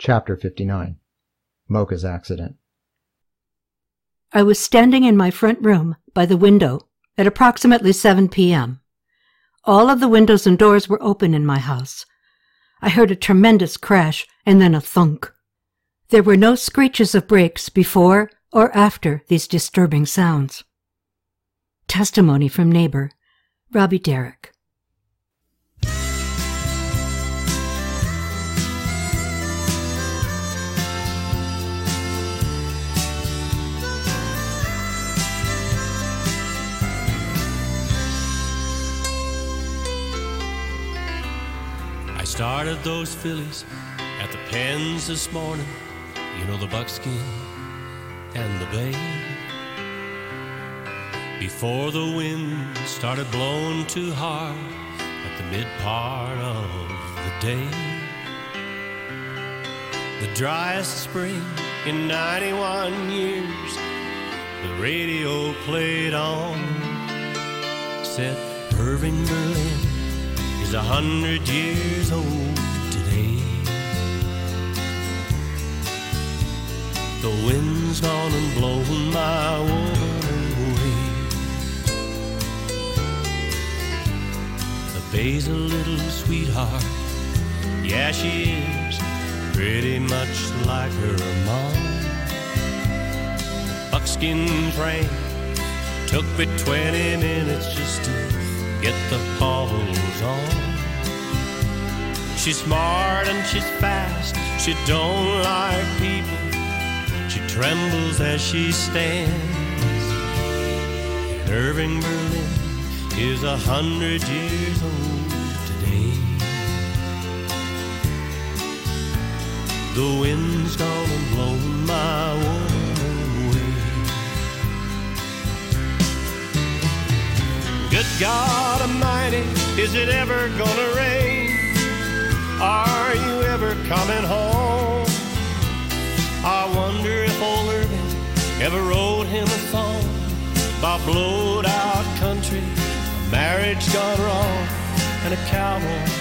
Chapter 59 Mocha's Accident I was standing in my front room by the window at approximately 7 p.m. All of the windows and doors were open in my house. I heard a tremendous crash and then a thunk. There were no screeches of brakes before or after these disturbing sounds. Testimony from neighbor Robbie Derrick. Started those fillies at the pens this morning. You know, the buckskin and the bay. Before the wind started blowing too hard at the mid part of the day. The driest spring in 91 years, the radio played on. Said Irving Berlin is a hundred years old today. The wind's gone and blown my woman away. The bay's a little sweetheart, yeah she is, pretty much like her mom. Buckskin train took me 20 minutes just to get the pauls on. She's smart and she's fast. She don't like people. She trembles as she stands. And Irving Berlin is a hundred years old today. The wind's gonna blow my woman Good God Almighty, is it ever gonna rain? Are you ever coming home? I wonder if old Irving ever wrote him a song about blowed out country, a marriage gone wrong, and a cowboy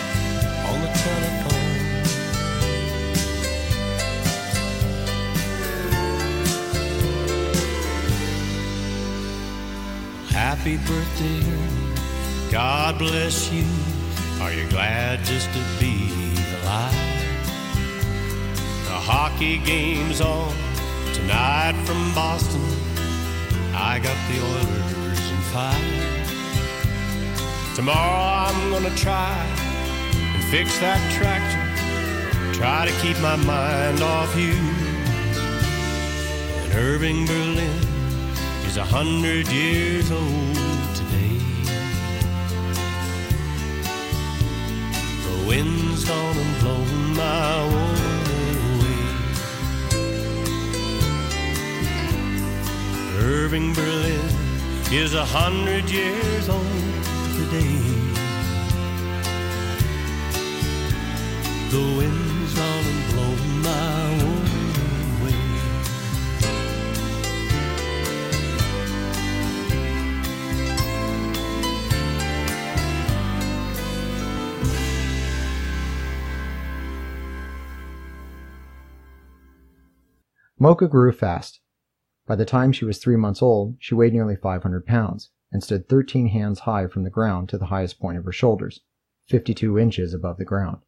Happy birthday. God bless you. Are you glad just to be alive? The hockey game's on tonight from Boston. I got the Oilers in five. Tomorrow I'm gonna try and fix that tractor. Try to keep my mind off you. And Irving Berlin a hundred years old today. The wind's gone and blown my woman away. Irving Berlin is a hundred years old today. The wind's Mocha grew fast. By the time she was three months old, she weighed nearly 500 pounds and stood 13 hands high from the ground to the highest point of her shoulders, 52 inches above the ground.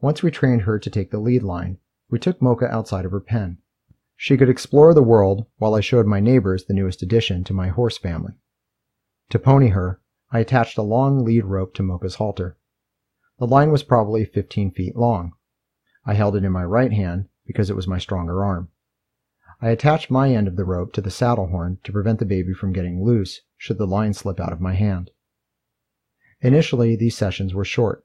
Once we trained her to take the lead line, we took Mocha outside of her pen. She could explore the world while I showed my neighbors the newest addition to my horse family. To pony her, I attached a long lead rope to Mocha's halter. The line was probably 15 feet long. I held it in my right hand because it was my stronger arm. I attached my end of the rope to the saddle horn to prevent the baby from getting loose should the line slip out of my hand. Initially, these sessions were short.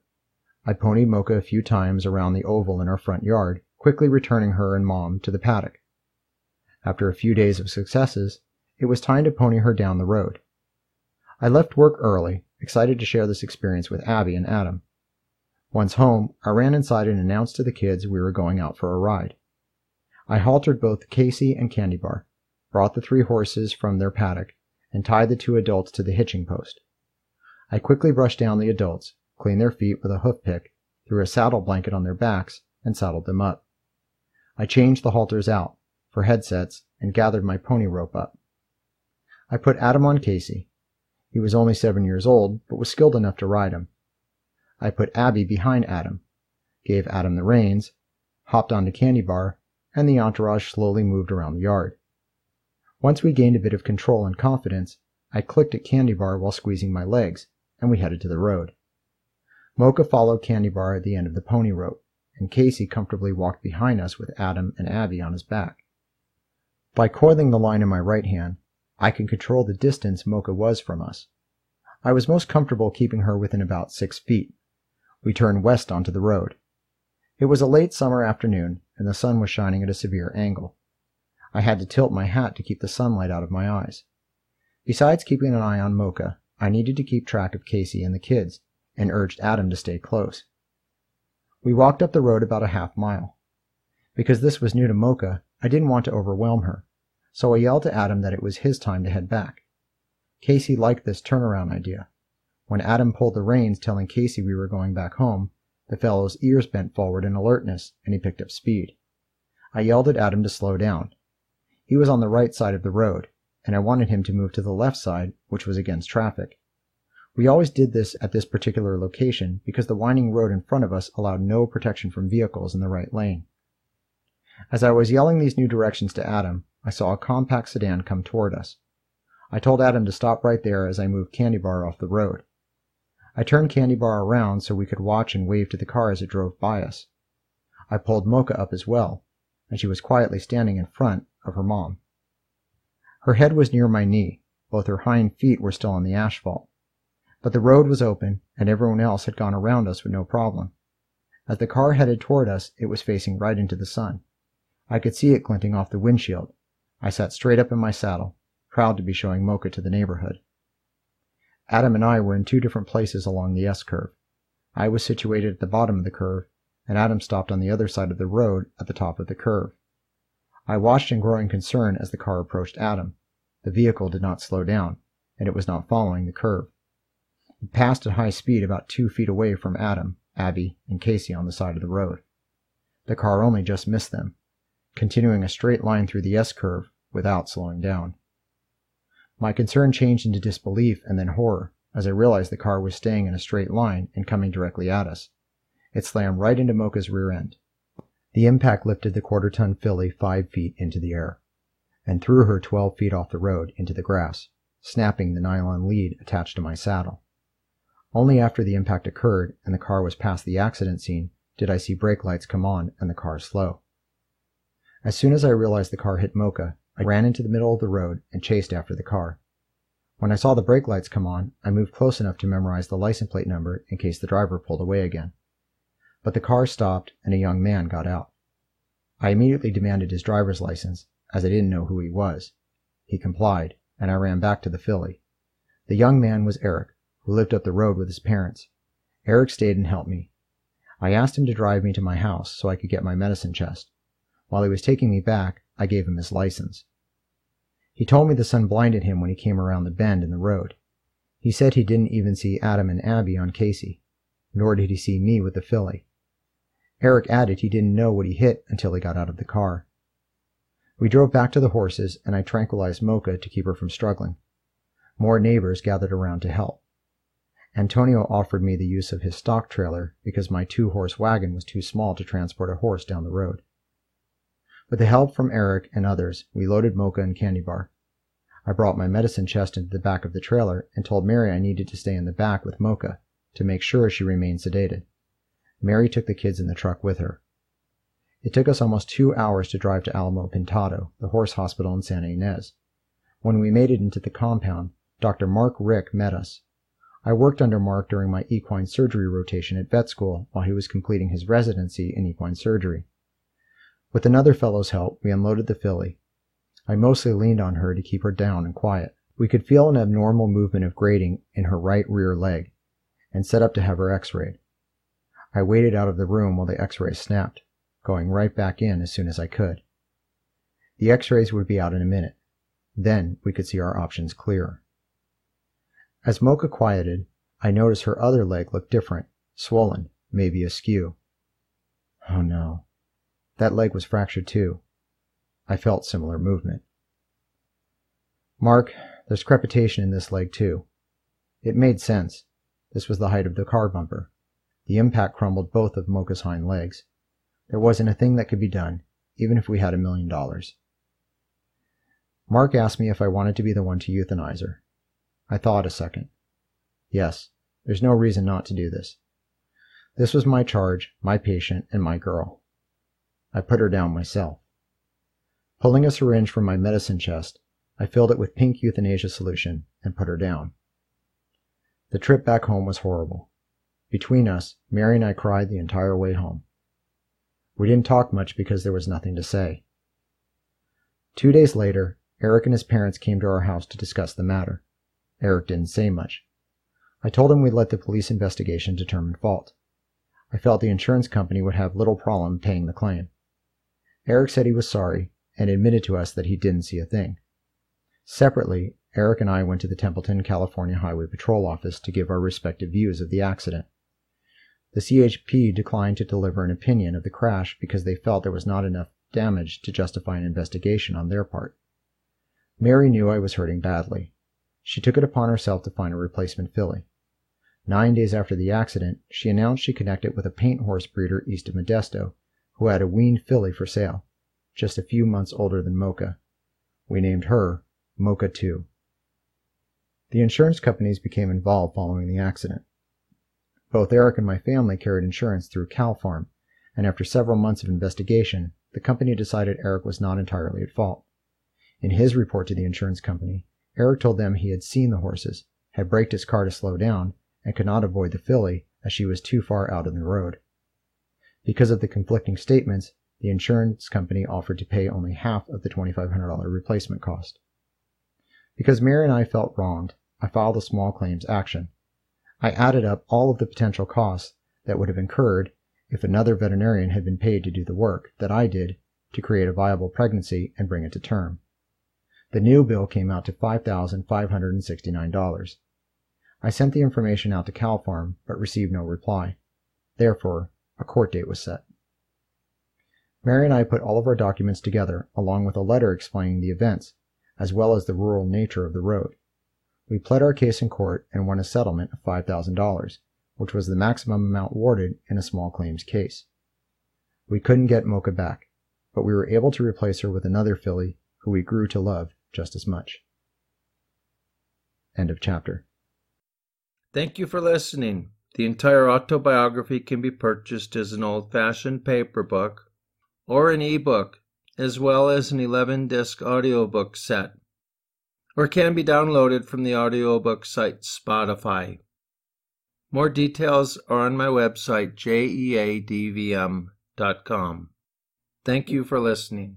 I ponied Mocha a few times around the oval in our front yard, quickly returning her and Mom to the paddock. After a few days of successes, it was time to pony her down the road. I left work early, excited to share this experience with Abby and Adam. Once home, I ran inside and announced to the kids we were going out for a ride. I haltered both Casey and Candy Bar, brought the three horses from their paddock, and tied the two adults to the hitching post. I quickly brushed down the adults, cleaned their feet with a hoof pick, threw a saddle blanket on their backs, and saddled them up. I changed the halters out for headsets and gathered my pony rope up. I put Adam on Casey. He was only seven years old, but was skilled enough to ride him. I put Abby behind Adam, gave Adam the reins, hopped onto Candy Bar, and the entourage slowly moved around the yard. Once we gained a bit of control and confidence, I clicked at Candy Bar while squeezing my legs, and we headed to the road. Mocha followed Candy Bar at the end of the pony rope, and Casey comfortably walked behind us with Adam and Abby on his back. By coiling the line in my right hand, I could control the distance Mocha was from us. I was most comfortable keeping her within about six feet. We turned west onto the road. It was a late summer afternoon, and the sun was shining at a severe angle. I had to tilt my hat to keep the sunlight out of my eyes. Besides keeping an eye on Mocha, I needed to keep track of Casey and the kids, and urged Adam to stay close. We walked up the road about a half mile. Because this was new to Mocha, I didn't want to overwhelm her, so I yelled to Adam that it was his time to head back. Casey liked this turnaround idea. When Adam pulled the reins telling Casey we were going back home, the fellow's ears bent forward in alertness, and he picked up speed. I yelled at Adam to slow down. He was on the right side of the road, and I wanted him to move to the left side, which was against traffic. We always did this at this particular location because the winding road in front of us allowed no protection from vehicles in the right lane. As I was yelling these new directions to Adam, I saw a compact sedan come toward us. I told Adam to stop right there as I moved Candy Bar off the road. I turned Candy Bar around so we could watch and wave to the car as it drove by us. I pulled Mocha up as well, and she was quietly standing in front of her mom. Her head was near my knee, both her hind feet were still on the asphalt. But the road was open, and everyone else had gone around us with no problem. As the car headed toward us, it was facing right into the sun. I could see it glinting off the windshield. I sat straight up in my saddle, proud to be showing Mocha to the neighborhood. Adam and I were in two different places along the S curve. I was situated at the bottom of the curve, and Adam stopped on the other side of the road at the top of the curve. I watched in growing concern as the car approached Adam. The vehicle did not slow down, and it was not following the curve. It passed at high speed about two feet away from Adam, Abby, and Casey on the side of the road. The car only just missed them, continuing a straight line through the S curve without slowing down. My concern changed into disbelief and then horror as I realized the car was staying in a straight line and coming directly at us. It slammed right into Mocha's rear end. The impact lifted the quarter ton filly five feet into the air and threw her 12 feet off the road into the grass, snapping the nylon lead attached to my saddle. Only after the impact occurred and the car was past the accident scene did I see brake lights come on and the car slow. As soon as I realized the car hit Mocha, I ran into the middle of the road and chased after the car. When I saw the brake lights come on, I moved close enough to memorize the license plate number in case the driver pulled away again. But the car stopped and a young man got out. I immediately demanded his driver's license, as I didn't know who he was. He complied, and I ran back to the filly. The young man was Eric, who lived up the road with his parents. Eric stayed and helped me. I asked him to drive me to my house so I could get my medicine chest. While he was taking me back, I gave him his license. He told me the sun blinded him when he came around the bend in the road. He said he didn't even see Adam and Abby on Casey, nor did he see me with the filly. Eric added he didn't know what he hit until he got out of the car. We drove back to the horses, and I tranquilized Mocha to keep her from struggling. More neighbors gathered around to help. Antonio offered me the use of his stock trailer because my two horse wagon was too small to transport a horse down the road. With the help from Eric and others, we loaded Mocha and Candy Bar. I brought my medicine chest into the back of the trailer and told Mary I needed to stay in the back with Mocha to make sure she remained sedated. Mary took the kids in the truck with her. It took us almost two hours to drive to Alamo Pintado, the horse hospital in Santa Ynez. When we made it into the compound, Dr. Mark Rick met us. I worked under Mark during my equine surgery rotation at vet school while he was completing his residency in equine surgery. With another fellow's help, we unloaded the filly. I mostly leaned on her to keep her down and quiet. We could feel an abnormal movement of grating in her right rear leg, and set up to have her x-rayed. I waited out of the room while the x-ray snapped, going right back in as soon as I could. The x-rays would be out in a minute. Then we could see our options clearer. As Mocha quieted, I noticed her other leg looked different, swollen, maybe askew. Oh no. That leg was fractured too. I felt similar movement. Mark, there's crepitation in this leg too. It made sense. This was the height of the car bumper. The impact crumbled both of Mocha's hind legs. There wasn't a thing that could be done, even if we had a million dollars. Mark asked me if I wanted to be the one to euthanize her. I thought a second. Yes, there's no reason not to do this. This was my charge, my patient, and my girl. I put her down myself. Pulling a syringe from my medicine chest, I filled it with pink euthanasia solution and put her down. The trip back home was horrible. Between us, Mary and I cried the entire way home. We didn't talk much because there was nothing to say. Two days later, Eric and his parents came to our house to discuss the matter. Eric didn't say much. I told him we'd let the police investigation determine fault. I felt the insurance company would have little problem paying the claim. Eric said he was sorry and admitted to us that he didn't see a thing. Separately, Eric and I went to the Templeton, California Highway Patrol office to give our respective views of the accident. The CHP declined to deliver an opinion of the crash because they felt there was not enough damage to justify an investigation on their part. Mary knew I was hurting badly. She took it upon herself to find a replacement filly. Nine days after the accident, she announced she connected with a paint horse breeder east of Modesto who had a weaned filly for sale, just a few months older than Mocha. We named her Mocha 2. The insurance companies became involved following the accident. Both Eric and my family carried insurance through Cal Farm, and after several months of investigation, the company decided Eric was not entirely at fault. In his report to the insurance company, Eric told them he had seen the horses, had braked his car to slow down, and could not avoid the filly as she was too far out in the road. Because of the conflicting statements, the insurance company offered to pay only half of the $2,500 replacement cost. Because Mary and I felt wronged, I filed a small claims action. I added up all of the potential costs that would have incurred if another veterinarian had been paid to do the work that I did to create a viable pregnancy and bring it to term. The new bill came out to $5,569. I sent the information out to Cal Farm but received no reply. Therefore, a court date was set. Mary and I put all of our documents together along with a letter explaining the events, as well as the rural nature of the road. We pled our case in court and won a settlement of $5,000, which was the maximum amount awarded in a small claims case. We couldn't get Mocha back, but we were able to replace her with another filly who we grew to love just as much. End of chapter. Thank you for listening. The entire autobiography can be purchased as an old fashioned paper book or an e-book, as well as an 11 disc audiobook set or can be downloaded from the audiobook site Spotify. More details are on my website, jeadvm.com. Thank you for listening.